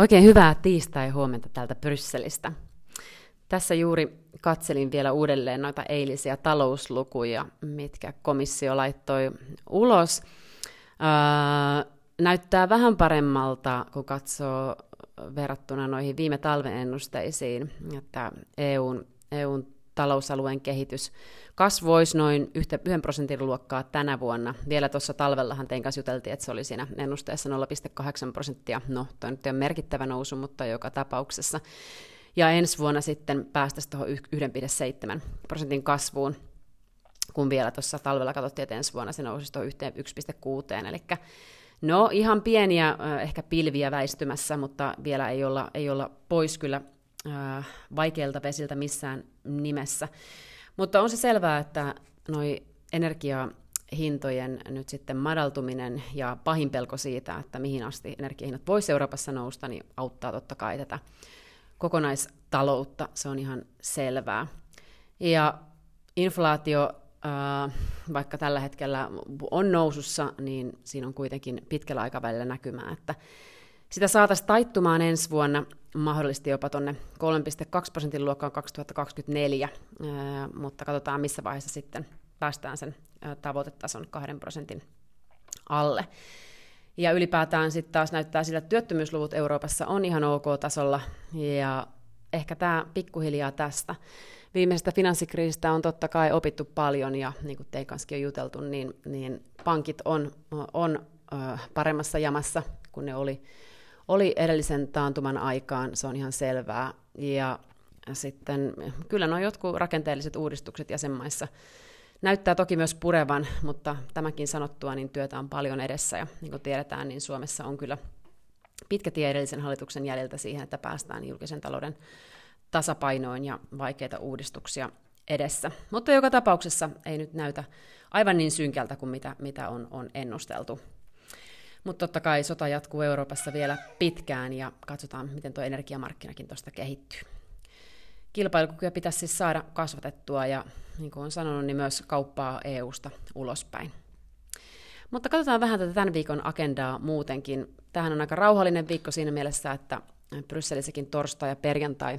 Oikein hyvää tiistai-huomenta täältä Brysselistä. Tässä juuri katselin vielä uudelleen noita eilisiä talouslukuja, mitkä komissio laittoi ulos. Öö, näyttää vähän paremmalta, kun katsoo verrattuna noihin viime talven ennusteisiin, että EUn, EUn talousalueen kehitys kasvoisi noin yhden prosentin luokkaa tänä vuonna. Vielä tuossa talvellahan tein kanssa juteltiin, että se oli siinä ennusteessa 0,8 prosenttia. No, toi nyt on merkittävä nousu, mutta joka tapauksessa. Ja ensi vuonna sitten päästäisiin tuohon 1,7 prosentin kasvuun, kun vielä tuossa talvella katsottiin, että ensi vuonna se nousisi tuohon 1,6. Eli no ihan pieniä ehkä pilviä väistymässä, mutta vielä ei olla, ei olla pois kyllä vaikeilta vesiltä missään nimessä. Mutta on se selvää, että noi energiahintojen nyt sitten madaltuminen ja pahin pelko siitä, että mihin asti energiahinnat voisi Euroopassa nousta, niin auttaa totta kai tätä kokonaistaloutta, se on ihan selvää. Ja inflaatio, vaikka tällä hetkellä on nousussa, niin siinä on kuitenkin pitkällä aikavälillä näkymää, että sitä saataisiin taittumaan ensi vuonna mahdollisesti jopa tuonne 3,2 prosentin luokkaan 2024, mutta katsotaan missä vaiheessa sitten päästään sen tavoitetason 2 prosentin alle. Ja ylipäätään sitten taas näyttää sillä, että työttömyysluvut Euroopassa on ihan ok tasolla, ja ehkä tämä pikkuhiljaa tästä. Viimeisestä finanssikriisistä on totta kai opittu paljon, ja niin kuin teidän kanssa on juteltu, niin, niin pankit on, on paremmassa jamassa kuin ne oli oli edellisen taantuman aikaan, se on ihan selvää. Ja sitten kyllä nuo jotkut rakenteelliset uudistukset jäsenmaissa näyttää toki myös purevan, mutta tämäkin sanottua, niin työtä on paljon edessä ja niin kuin tiedetään, niin Suomessa on kyllä pitkä tie edellisen hallituksen jäljiltä siihen, että päästään julkisen talouden tasapainoin ja vaikeita uudistuksia edessä. Mutta joka tapauksessa ei nyt näytä aivan niin synkältä kuin mitä, mitä on, on ennusteltu. Mutta totta kai sota jatkuu Euroopassa vielä pitkään ja katsotaan, miten tuo energiamarkkinakin tuosta kehittyy. Kilpailukykyä pitäisi siis saada kasvatettua ja niin kuin olen sanonut, niin myös kauppaa EU-sta ulospäin. Mutta katsotaan vähän tätä tämän viikon agendaa muutenkin. Tähän on aika rauhallinen viikko siinä mielessä, että Brysselissäkin torstai ja perjantai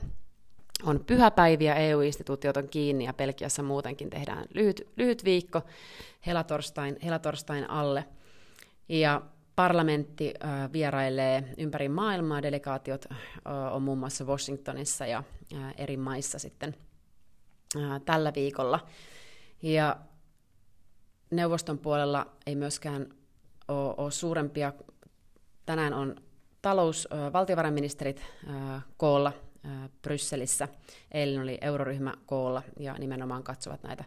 on pyhäpäiviä, EU-instituutiot on kiinni ja Belgiassa muutenkin tehdään lyhyt, lyhyt viikko helatorstain, helatorstain alle. Ja parlamentti vierailee ympäri maailmaa, delegaatiot on muun muassa Washingtonissa ja eri maissa sitten tällä viikolla. Ja neuvoston puolella ei myöskään ole, suurempia. Tänään on talous, valtiovarainministerit koolla Brysselissä. Eilen oli euroryhmä koolla ja nimenomaan katsovat näitä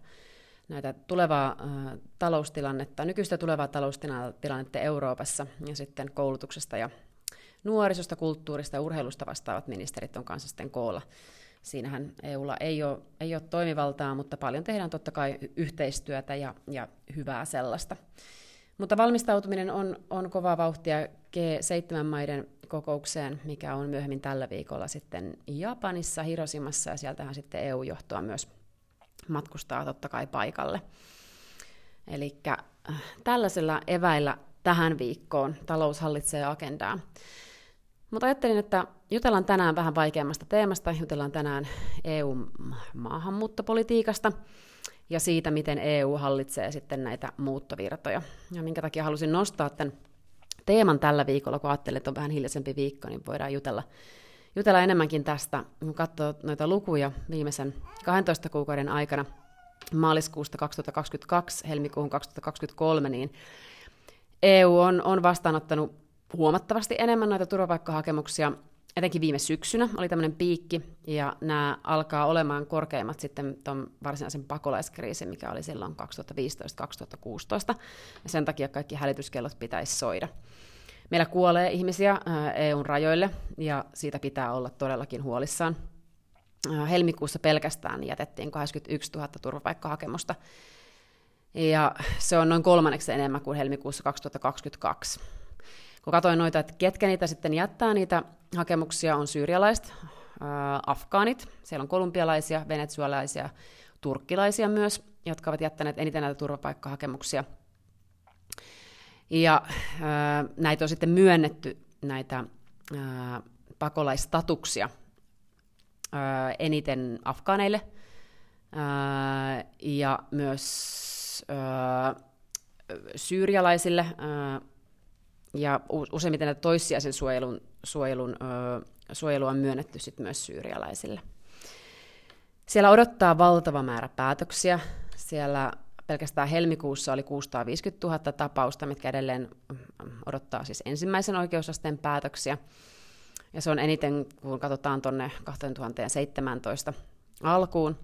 näitä tulevaa äh, taloustilannetta, nykyistä tulevaa taloustilannetta Euroopassa ja sitten koulutuksesta ja nuorisosta, kulttuurista ja urheilusta vastaavat ministerit on kanssa sitten koolla. Siinähän EUlla ei ole, ei ole toimivaltaa, mutta paljon tehdään totta kai yhteistyötä ja, ja hyvää sellaista. Mutta valmistautuminen on, on kovaa vauhtia G7-maiden kokoukseen, mikä on myöhemmin tällä viikolla sitten Japanissa, Hiroshimassa, ja sieltähän sitten EU-johtoa myös matkustaa totta kai paikalle. Eli äh, tällaisella eväillä tähän viikkoon talous hallitsee agendaa. Mutta ajattelin, että jutellaan tänään vähän vaikeammasta teemasta, jutellaan tänään EU-maahanmuuttopolitiikasta ja siitä, miten EU hallitsee sitten näitä muuttovirtoja. Ja minkä takia halusin nostaa tämän teeman tällä viikolla, kun ajattelin, että on vähän hiljaisempi viikko, niin voidaan jutella jutella enemmänkin tästä, kun katsoo noita lukuja viimeisen 12 kuukauden aikana maaliskuusta 2022 helmikuuhun 2023, niin EU on, on vastaanottanut huomattavasti enemmän noita turvapaikkahakemuksia, etenkin viime syksynä oli tämmöinen piikki, ja nämä alkaa olemaan korkeimmat sitten tuon varsinaisen pakolaiskriisin, mikä oli silloin 2015-2016, ja sen takia kaikki hälytyskellot pitäisi soida. Meillä kuolee ihmisiä EUn rajoille ja siitä pitää olla todellakin huolissaan. Helmikuussa pelkästään jätettiin 81 000 turvapaikkahakemusta ja se on noin kolmanneksi enemmän kuin helmikuussa 2022. Kun katsoin noita, että ketkä niitä sitten jättää, niitä hakemuksia on syyrialaiset, afgaanit, siellä on kolumbialaisia, venezuelaisia, turkkilaisia myös, jotka ovat jättäneet eniten näitä turvapaikkahakemuksia – ja äh, näitä on sitten myönnetty näitä äh, pakolaistatuksia eniten afgaaneille ja myös syyrialaisille ja useimmiten näitä toissijaisen suojelun, suojelun, suojelua on myönnetty sit myös syyrialaisille. Siellä odottaa valtava määrä päätöksiä. Siellä pelkästään helmikuussa oli 650 000 tapausta, mitkä edelleen odottaa siis ensimmäisen oikeusasteen päätöksiä. Ja se on eniten, kun katsotaan tuonne 2017 alkuun.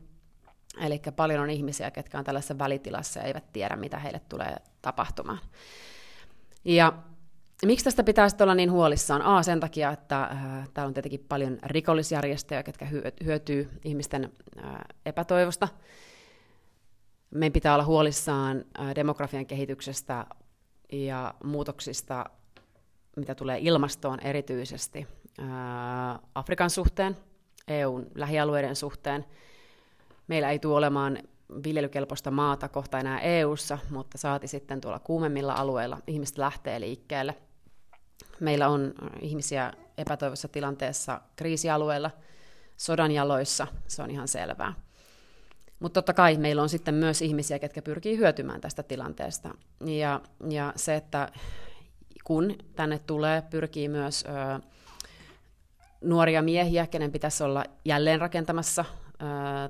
Eli paljon on ihmisiä, ketkä on tällaisessa välitilassa ja eivät tiedä, mitä heille tulee tapahtumaan. Ja miksi tästä pitäisi olla niin huolissaan? A, sen takia, että äh, täällä on tietenkin paljon rikollisjärjestöjä, jotka hyötyy ihmisten äh, epätoivosta. Meidän pitää olla huolissaan demografian kehityksestä ja muutoksista, mitä tulee ilmastoon erityisesti, Afrikan suhteen, EUn lähialueiden suhteen. Meillä ei tule olemaan viljelykelpoista maata kohta enää EUssa, mutta saati sitten tuolla kuumemmilla alueilla ihmiset lähtee liikkeelle. Meillä on ihmisiä epätoivossa tilanteessa kriisialueilla, sodan jaloissa, se on ihan selvää. Mutta totta kai meillä on sitten myös ihmisiä, ketkä pyrkii hyötymään tästä tilanteesta. Ja, ja se, että kun tänne tulee, pyrkii myös ö, nuoria miehiä, kenen pitäisi olla jälleen rakentamassa ö,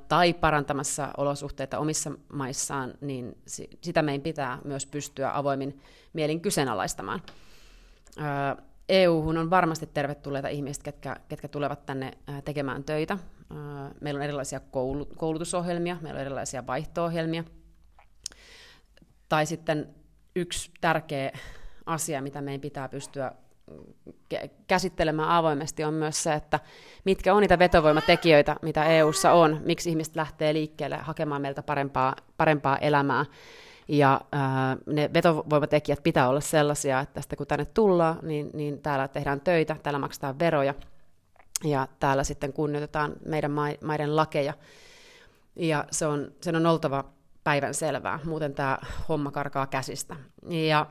tai parantamassa olosuhteita omissa maissaan, niin sitä meidän pitää myös pystyä avoimin mielin kyseenalaistamaan. Ö, EU-hun on varmasti tervetulleita ihmiset, ketkä, ketkä tulevat tänne tekemään töitä. Meillä on erilaisia koulutusohjelmia, meillä on erilaisia vaihto-ohjelmia. Tai sitten yksi tärkeä asia, mitä meidän pitää pystyä käsittelemään avoimesti, on myös se, että mitkä on niitä vetovoimatekijöitä, mitä EU:ssa on, miksi ihmiset lähtee liikkeelle hakemaan meiltä parempaa, parempaa elämää. Ja ää, ne vetovoimatekijät pitää olla sellaisia, että tästä kun tänne tullaan, niin, niin täällä tehdään töitä, täällä maksetaan veroja, ja täällä sitten kunnioitetaan meidän maiden lakeja. Ja se on, sen on oltava päivän selvää, muuten tämä homma karkaa käsistä. Ja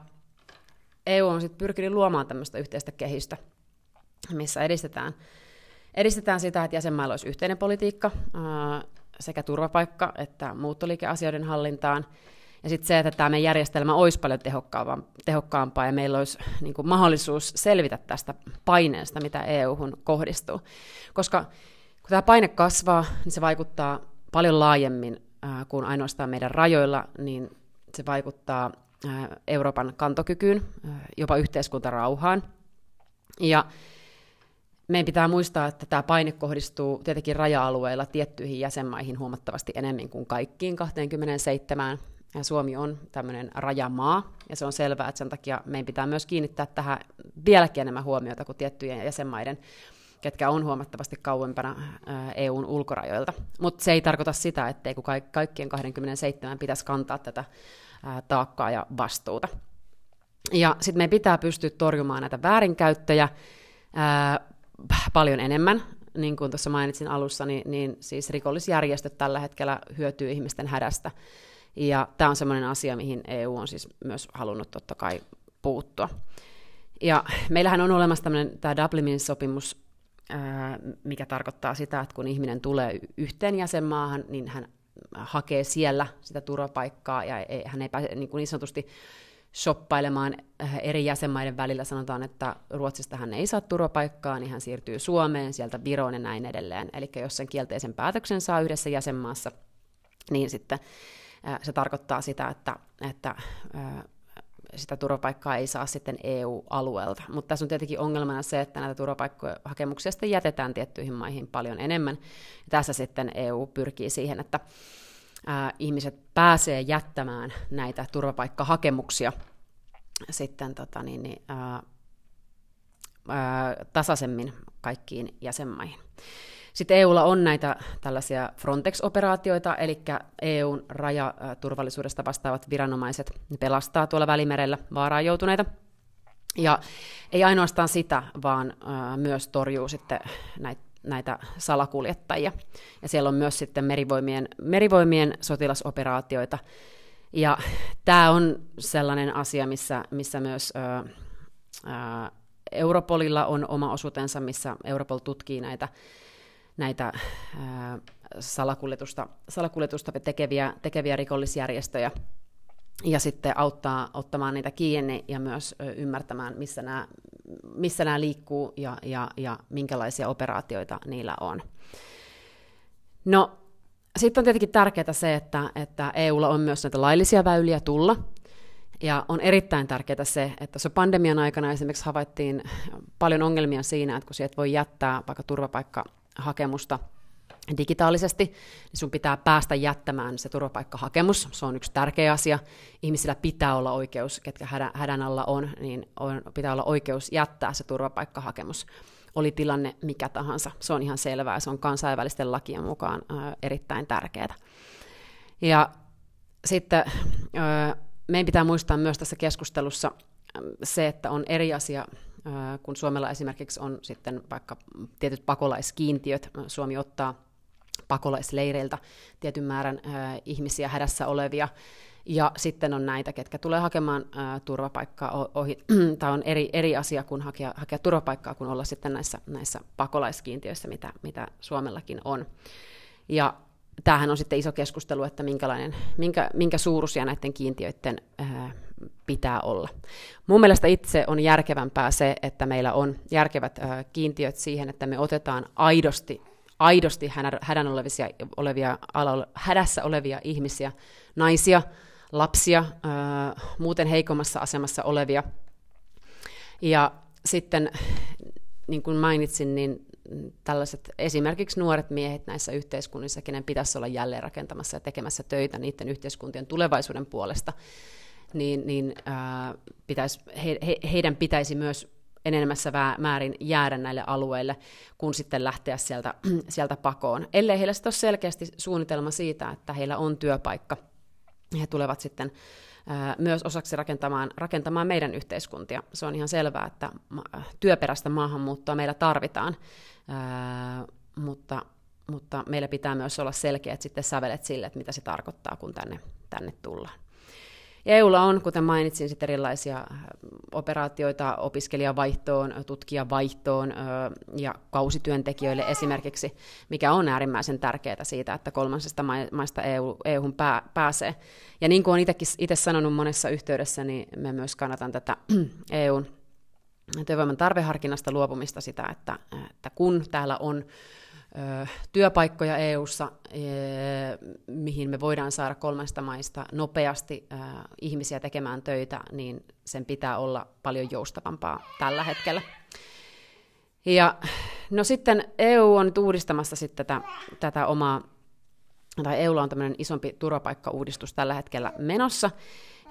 EU on sitten pyrkinyt luomaan tämmöistä yhteistä kehistä, missä edistetään, edistetään sitä, että jäsenmailla olisi yhteinen politiikka sekä turvapaikka- että muuttoliikeasioiden hallintaan, ja sitten se, että tämä meidän järjestelmä olisi paljon tehokkaampaa ja meillä olisi niin kuin mahdollisuus selvitä tästä paineesta, mitä EU-hun kohdistuu. Koska kun tämä paine kasvaa, niin se vaikuttaa paljon laajemmin äh, kuin ainoastaan meidän rajoilla, niin se vaikuttaa äh, Euroopan kantokykyyn, äh, jopa yhteiskuntarauhaan. Ja meidän pitää muistaa, että tämä paine kohdistuu tietenkin raja-alueilla tiettyihin jäsenmaihin huomattavasti enemmän kuin kaikkiin 27 ja Suomi on tämmöinen rajamaa, ja se on selvää, että sen takia meidän pitää myös kiinnittää tähän vieläkin enemmän huomiota kuin tiettyjen jäsenmaiden, ketkä on huomattavasti kauempana EUn ulkorajoilta. Mutta se ei tarkoita sitä, etteikö kaikkien 27 pitäisi kantaa tätä taakkaa ja vastuuta. Ja sitten meidän pitää pystyä torjumaan näitä väärinkäyttöjä ää, paljon enemmän, niin kuin tuossa mainitsin alussa, niin, niin siis rikollisjärjestöt tällä hetkellä hyötyy ihmisten hädästä ja tämä on sellainen asia, mihin EU on siis myös halunnut totta kai puuttua. Ja meillähän on olemassa tämmöinen tämä Dublinin sopimus, mikä tarkoittaa sitä, että kun ihminen tulee yhteen jäsenmaahan, niin hän hakee siellä sitä turvapaikkaa ja ei, hän ei pääse niin, kuin niin sanotusti shoppailemaan eri jäsenmaiden välillä. Sanotaan, että Ruotsista hän ei saa turvapaikkaa, niin hän siirtyy Suomeen, sieltä Viroon ja näin edelleen. Eli jos sen kielteisen päätöksen saa yhdessä jäsenmaassa, niin sitten se tarkoittaa sitä, että, että sitä turvapaikkaa ei saa sitten EU-alueelta. Mutta tässä on tietenkin ongelmana se, että näitä turvapaikkahakemuksia sitten jätetään tiettyihin maihin paljon enemmän. Tässä sitten EU pyrkii siihen, että ihmiset pääsee jättämään näitä turvapaikkahakemuksia sitten tota niin, niin, ää, ää, tasaisemmin kaikkiin jäsenmaihin. Sitten EUlla on näitä tällaisia Frontex-operaatioita, eli EUn rajaturvallisuudesta vastaavat viranomaiset pelastaa tuolla Välimerellä vaaraan joutuneita. Ja ei ainoastaan sitä, vaan myös torjuu sitten näitä näitä salakuljettajia. Ja siellä on myös sitten merivoimien, merivoimien sotilasoperaatioita. Ja tämä on sellainen asia, missä, missä myös ö, ö, Europolilla on oma osuutensa, missä Europol tutkii näitä, näitä ää, salakuljetusta, salakuljetusta tekeviä, tekeviä rikollisjärjestöjä ja sitten auttaa ottamaan niitä kiinni ja myös ymmärtämään, missä nämä, missä nämä liikkuu ja, ja, ja minkälaisia operaatioita niillä on. No, sitten on tietenkin tärkeää se, että, että EUlla on myös näitä laillisia väyliä tulla, ja on erittäin tärkeää se, että se pandemian aikana esimerkiksi havaittiin paljon ongelmia siinä, että kun sieltä voi jättää vaikka turvapaikkahakemusta digitaalisesti, niin sun pitää päästä jättämään se turvapaikkahakemus. Se on yksi tärkeä asia. Ihmisillä pitää olla oikeus, ketkä hädän alla on, niin on, pitää olla oikeus jättää se turvapaikkahakemus. Oli tilanne mikä tahansa. Se on ihan selvää. Se on kansainvälisten lakien mukaan ää, erittäin tärkeää. Ja sitten ää, meidän pitää muistaa myös tässä keskustelussa se, että on eri asia kun Suomella esimerkiksi on sitten vaikka tietyt pakolaiskiintiöt, Suomi ottaa pakolaisleireiltä tietyn määrän ihmisiä hädässä olevia, ja sitten on näitä, ketkä tulee hakemaan turvapaikkaa ohi. Tämä on eri, eri asia kuin hakea, hakea turvapaikkaa, kuin olla sitten näissä, näissä pakolaiskiintiöissä, mitä, mitä Suomellakin on. Ja tämähän on sitten iso keskustelu, että minkälainen, minkä, minkä suuruisia näiden kiintiöiden äh, pitää olla. Mun mielestä itse on järkevämpää se, että meillä on järkevät kiintiöt siihen, että me otetaan aidosti aidosti hädän olevia, olevia, hädässä olevia ihmisiä, naisia, lapsia, muuten heikommassa asemassa olevia. Ja sitten, niin kuin mainitsin, niin tällaiset esimerkiksi nuoret miehet näissä yhteiskunnissa, kenen pitäisi olla jälleen rakentamassa ja tekemässä töitä niiden yhteiskuntien tulevaisuuden puolesta, niin, niin ää, pitäisi, he, he, heidän pitäisi myös enemmässä määrin jäädä näille alueille, kun sitten lähteä sieltä, sieltä pakoon. Ellei heillä sitten ole selkeästi suunnitelma siitä, että heillä on työpaikka, he tulevat sitten myös osaksi rakentamaan, rakentamaan meidän yhteiskuntia. Se on ihan selvää, että työperäistä maahanmuuttoa meillä tarvitaan, mutta, mutta meillä pitää myös olla selkeät sitten sävelet sille, että mitä se tarkoittaa, kun tänne, tänne tullaan. EUlla on, kuten mainitsin, sitten erilaisia äh, operaatioita opiskelijavaihtoon, tutkijavaihtoon ja kausityöntekijöille esimerkiksi, mikä on äärimmäisen tärkeää siitä, että kolmansesta maista EU, EU-hun pää, pääsee. Ja niin kuin olen itse sanonut monessa yhteydessä, niin me myös kannatan tätä EUn työvoiman tarveharkinnasta luopumista sitä, että, että kun täällä on työpaikkoja EU:ssa, mihin me voidaan saada kolmesta maista nopeasti ihmisiä tekemään töitä, niin sen pitää olla paljon joustavampaa tällä hetkellä. Ja no sitten EU on nyt uudistamassa sitten tätä, tätä omaa, tai EUlla on tämmöinen isompi turvapaikkauudistus tällä hetkellä menossa,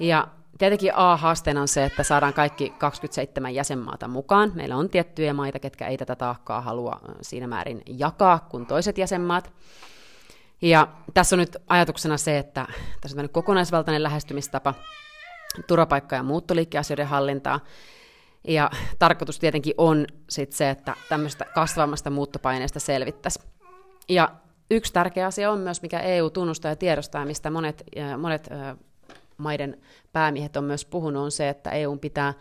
ja Tietenkin A-haasteena on se, että saadaan kaikki 27 jäsenmaata mukaan. Meillä on tiettyjä maita, ketkä ei tätä taakkaa halua siinä määrin jakaa kuin toiset jäsenmaat. Ja tässä on nyt ajatuksena se, että tässä on kokonaisvaltainen lähestymistapa turvapaikka- ja muuttoliikkeasioiden hallintaa. Ja tarkoitus tietenkin on sit se, että tämmöistä kasvamasta muuttopaineesta selvittäisiin. Ja yksi tärkeä asia on myös, mikä EU tunnustaa ja tiedostaa, mistä monet, monet maiden päämiehet on myös puhunut, on se, että EU pitää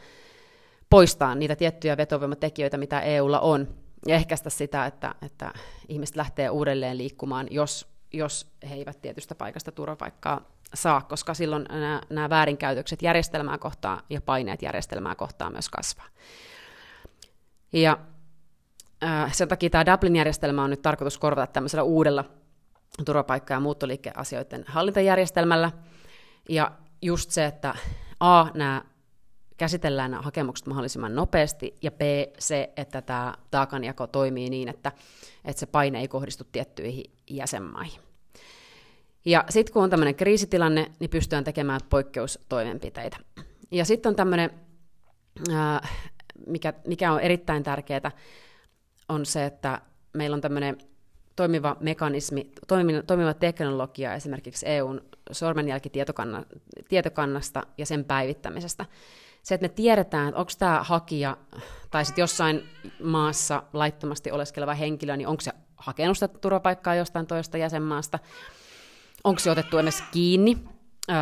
poistaa niitä tiettyjä vetovoimatekijöitä, mitä EUlla on, ja ehkäistä sitä, että, että ihmiset lähtee uudelleen liikkumaan, jos, jos he eivät tietystä paikasta turvapaikkaa saa, koska silloin nämä, nämä väärinkäytökset järjestelmää kohtaan ja paineet järjestelmää kohtaan myös kasvaa. Ja äh, sen takia tämä Dublin-järjestelmä on nyt tarkoitus korvata tämmöisellä uudella turvapaikka- ja muuttoliikeasioiden hallintajärjestelmällä. Ja just se, että A, nämä käsitellään nämä hakemukset mahdollisimman nopeasti, ja B, se, että tämä taakanjako toimii niin, että, että se paine ei kohdistu tiettyihin jäsenmaihin. Ja sitten kun on tämmöinen kriisitilanne, niin pystytään tekemään poikkeustoimenpiteitä. Ja sitten on tämmöinen, mikä, mikä on erittäin tärkeää, on se, että meillä on tämmöinen toimiva mekanismi, toimiva teknologia esimerkiksi EUn sormenjälkitietokannasta ja sen päivittämisestä. Se, että me tiedetään, että onko tämä hakija tai sitten jossain maassa laittomasti oleskeleva henkilö, niin onko se hakenut sitä turvapaikkaa jostain toista jäsenmaasta, onko se otettu edes kiinni, öö,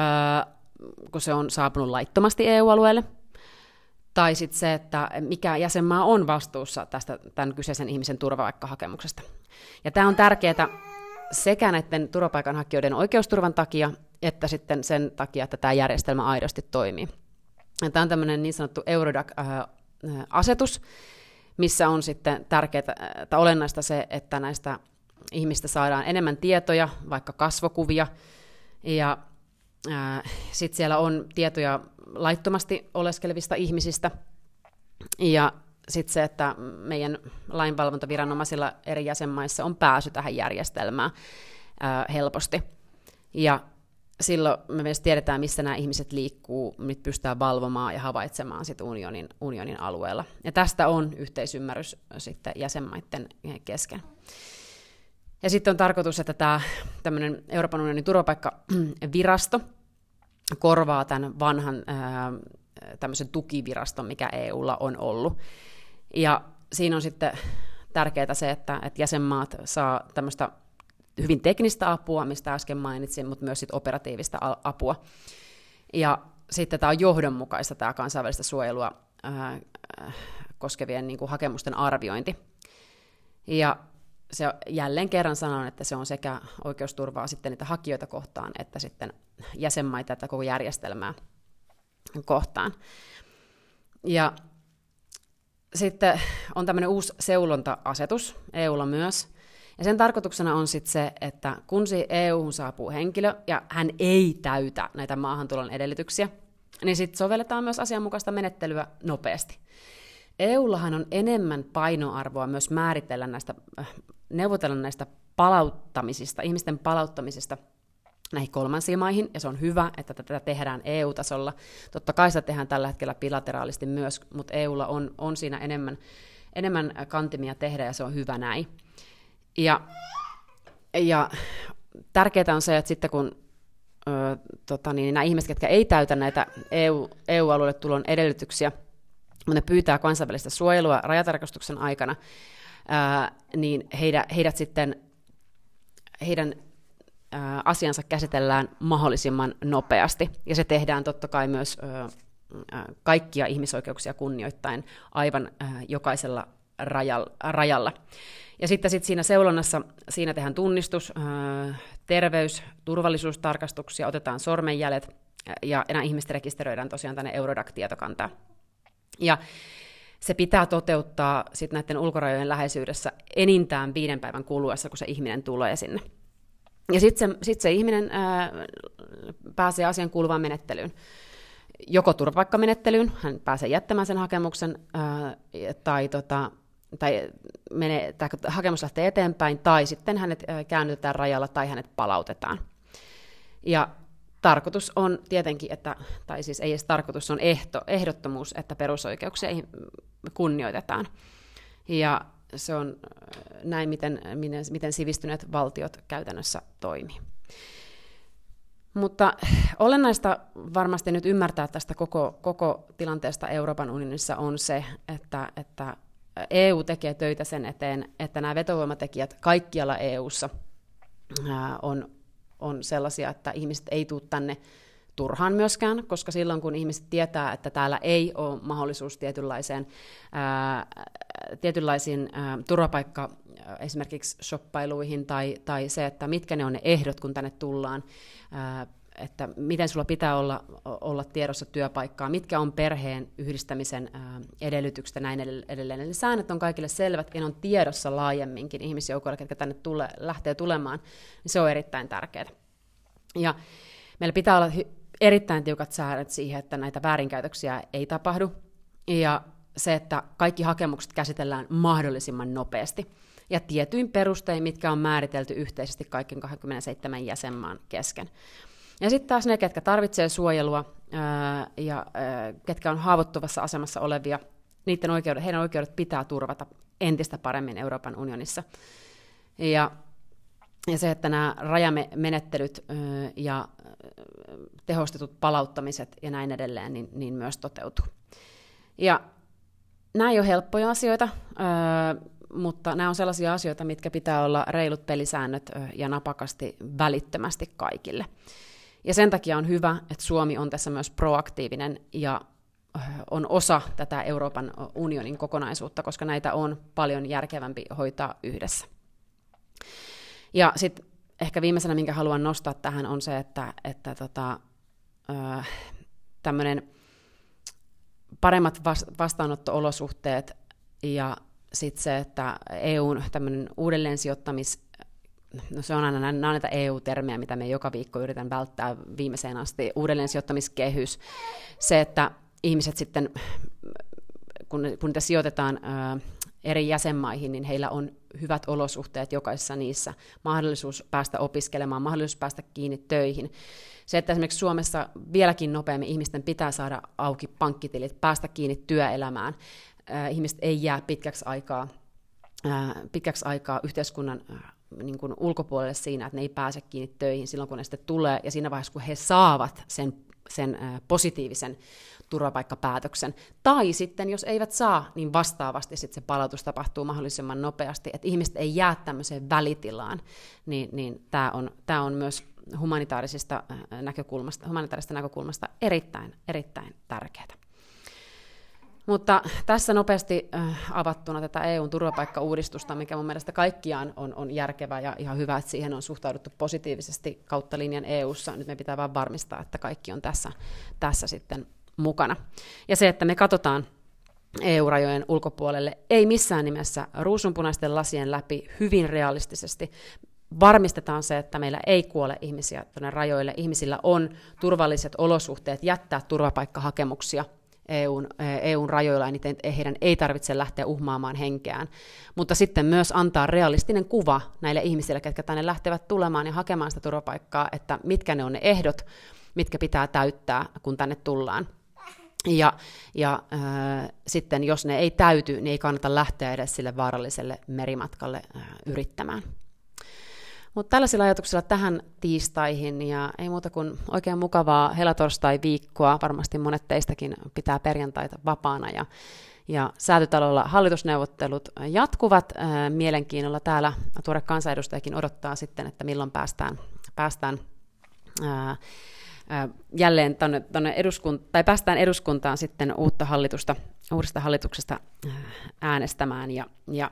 kun se on saapunut laittomasti EU-alueelle, tai sitten se, että mikä jäsenmaa on vastuussa tästä tämän kyseisen ihmisen turvapaikkahakemuksesta. Ja tämä on tärkeää sekä näiden turvapaikanhakijoiden oikeusturvan takia, että sitten sen takia, että tämä järjestelmä aidosti toimii. Ja tämä on tämmöinen niin sanottu Eurodac-asetus, missä on sitten tärkeää että olennaista se, että näistä ihmistä saadaan enemmän tietoja, vaikka kasvokuvia, ja sitten siellä on tietoja laittomasti oleskelevista ihmisistä, ja sitten se, että meidän lainvalvontaviranomaisilla eri jäsenmaissa on pääsy tähän järjestelmään ää, helposti. Ja silloin me myös tiedetään, missä nämä ihmiset liikkuu, nyt pystytään valvomaan ja havaitsemaan sit unionin, unionin alueella. Ja tästä on yhteisymmärrys sitten jäsenmaiden kesken. Ja sitten on tarkoitus, että tämä Euroopan unionin turvapaikkavirasto korvaa tämän vanhan tämmöisen tukiviraston, mikä EUlla on ollut. Ja siinä on sitten tärkeää se, että, että jäsenmaat saa tämmöistä hyvin teknistä apua, mistä äsken mainitsin, mutta myös sit operatiivista apua. Ja sitten tämä on johdonmukaista tämä kansainvälistä suojelua ää, koskevien niin kuin, hakemusten arviointi. Ja se jälleen kerran sanon, että se on sekä oikeusturvaa sitten niitä hakijoita kohtaan, että sitten jäsenmaita, että koko järjestelmää kohtaan. Ja sitten on tämmöinen uusi seulonta-asetus EUlla myös, ja sen tarkoituksena on sitten se, että kun EU saapuu henkilö ja hän ei täytä näitä maahantulon edellytyksiä, niin sitten sovelletaan myös asianmukaista menettelyä nopeasti. EUllahan on enemmän painoarvoa myös määritellä näistä, neuvotella näistä palauttamisista, ihmisten palauttamisista näihin kolmansiin maihin, ja se on hyvä, että tätä tehdään EU-tasolla. Totta kai sitä tehdään tällä hetkellä bilateraalisti myös, mutta EUlla on, on siinä enemmän, enemmän kantimia tehdä, ja se on hyvä näin. Ja, ja tärkeää on se, että sitten kun ö, tota niin, nämä ihmiset, jotka ei täytä näitä EU, EU-alueelle tulon edellytyksiä, mutta ne pyytää kansainvälistä suojelua rajatarkastuksen aikana, ää, niin heidät, heidät sitten, heidän ää, asiansa käsitellään mahdollisimman nopeasti. Ja se tehdään totta kai myös ää, kaikkia ihmisoikeuksia kunnioittain aivan ää, jokaisella rajalla. Ja sitten sit siinä seulonnassa, siinä tehdään tunnistus, terveys, turvallisuustarkastuksia, otetaan sormenjäljet, ja nämä ihmiset rekisteröidään tosiaan tänne Eurodac-tietokantaan. Ja se pitää toteuttaa sitten näiden ulkorajojen läheisyydessä enintään viiden päivän kuluessa, kun se ihminen tulee sinne. Ja sitten se, sit se ihminen ää, pääsee asian kuuluvaan menettelyyn. Joko turvapaikkamenettelyyn, hän pääsee jättämään sen hakemuksen, ää, tai tota, tai menee, tai hakemus lähtee eteenpäin, tai sitten hänet käännytetään rajalla tai hänet palautetaan. Ja tarkoitus on tietenkin, että, tai siis ei edes tarkoitus, on ehto, ehdottomuus, että perusoikeuksia kunnioitetaan. Ja se on näin, miten, miten, miten sivistyneet valtiot käytännössä toimii. Mutta olennaista varmasti nyt ymmärtää tästä koko, koko tilanteesta Euroopan unionissa on se, että, että EU tekee töitä sen eteen, että nämä vetovoimatekijät kaikkialla EUssa on, on sellaisia, että ihmiset ei tule tänne turhaan myöskään, koska silloin kun ihmiset tietää, että täällä ei ole mahdollisuus tietynlaiseen, ää, tietynlaisiin ää, turvapaikka esimerkiksi shoppailuihin tai, tai se, että mitkä ne on ne ehdot, kun tänne tullaan, ää, että miten sulla pitää olla, olla tiedossa työpaikkaa, mitkä on perheen yhdistämisen edellytykset ja näin edelleen. Eli säännöt on kaikille selvät ja ne on tiedossa laajemminkin ihmisjoukoille, jotka tänne tule, lähtee tulemaan, niin se on erittäin tärkeää. Ja meillä pitää olla erittäin tiukat säännöt siihen, että näitä väärinkäytöksiä ei tapahdu, ja se, että kaikki hakemukset käsitellään mahdollisimman nopeasti ja tietyin perustein, mitkä on määritelty yhteisesti kaikkien 27 jäsenmaan kesken. Ja sitten taas ne, ketkä tarvitsee suojelua ää, ja ää, ketkä on haavoittuvassa asemassa olevia, niiden oikeudet, heidän oikeudet pitää turvata entistä paremmin Euroopan unionissa. Ja, ja se, että nämä rajamenettelyt ää, ja tehostetut palauttamiset ja näin edelleen, niin, niin myös toteutuu. Ja nämä ei ole helppoja asioita, mutta nämä on sellaisia asioita, mitkä pitää olla reilut pelisäännöt ja napakasti välittömästi kaikille. Ja sen takia on hyvä, että Suomi on tässä myös proaktiivinen ja on osa tätä Euroopan unionin kokonaisuutta, koska näitä on paljon järkevämpi hoitaa yhdessä. Ja sitten ehkä viimeisenä, minkä haluan nostaa tähän, on se, että, että tota, tämmöinen paremmat vastaanotto-olosuhteet ja sitten se, että EUn tämmöinen uudelleen sijoittamis, no se on aina nämä on näitä EU-termejä, mitä me joka viikko yritän välttää viimeiseen asti, uudelleen sijoittamiskehys, se, että ihmiset sitten, kun, kun niitä sijoitetaan ää, eri jäsenmaihin, niin heillä on hyvät olosuhteet jokaisessa niissä, mahdollisuus päästä opiskelemaan, mahdollisuus päästä kiinni töihin. Se, että esimerkiksi Suomessa vieläkin nopeammin ihmisten pitää saada auki pankkitilit, päästä kiinni työelämään, ihmiset ei jää pitkäksi aikaa, pitkäksi aikaa yhteiskunnan niin kuin ulkopuolelle siinä, että ne ei pääse kiinni töihin silloin, kun ne sitten tulee, ja siinä vaiheessa, kun he saavat sen, sen positiivisen turvapaikkapäätöksen. Tai sitten, jos eivät saa, niin vastaavasti sitten se palautus tapahtuu mahdollisimman nopeasti, että ihmiset ei jää tämmöiseen välitilaan, niin, niin tämä on, tää on myös humanitaarisesta näkökulmasta, humanitaarisesta näkökulmasta erittäin, erittäin tärkeää. Mutta tässä nopeasti avattuna tätä EUn turvapaikkauudistusta, mikä mun mielestä kaikkiaan on, on järkevää ja ihan hyvä, että siihen on suhtauduttu positiivisesti kautta linjan EUssa. Nyt me pitää vain varmistaa, että kaikki on tässä, tässä sitten mukana. Ja se, että me katsotaan EU-rajojen ulkopuolelle, ei missään nimessä ruusunpunaisten lasien läpi hyvin realistisesti. Varmistetaan se, että meillä ei kuole ihmisiä tuonne rajoille. Ihmisillä on turvalliset olosuhteet jättää turvapaikkahakemuksia EUn, EUn rajoilla, niin heidän ei tarvitse lähteä uhmaamaan henkeään. Mutta sitten myös antaa realistinen kuva näille ihmisille, ketkä tänne lähtevät tulemaan ja hakemaan sitä turvapaikkaa, että mitkä ne on ne ehdot, mitkä pitää täyttää, kun tänne tullaan. Ja, ja äh, sitten jos ne ei täyty, niin ei kannata lähteä edes sille vaaralliselle merimatkalle äh, yrittämään. Mutta tällaisilla ajatuksilla tähän tiistaihin ja ei muuta kuin oikein mukavaa helatorstai-viikkoa. Varmasti monet teistäkin pitää perjantaita vapaana ja, ja säätytalolla hallitusneuvottelut jatkuvat. Mielenkiinnolla täällä tuore kansanedustajakin odottaa sitten, että milloin päästään, päästään ää, jälleen tonne, tonne eduskunt- tai päästään eduskuntaan sitten uutta hallitusta, uudesta hallituksesta äänestämään ja, ja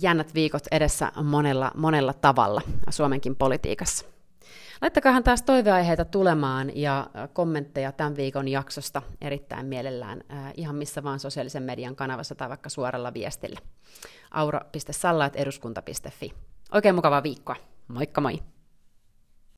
jännät viikot edessä monella, monella tavalla Suomenkin politiikassa. Laittakahan taas toiveaiheita tulemaan ja kommentteja tämän viikon jaksosta erittäin mielellään ihan missä vaan sosiaalisen median kanavassa tai vaikka suoralla viestillä. aura.sallaat eduskunta.fi. Oikein mukavaa viikkoa. Moikka moi!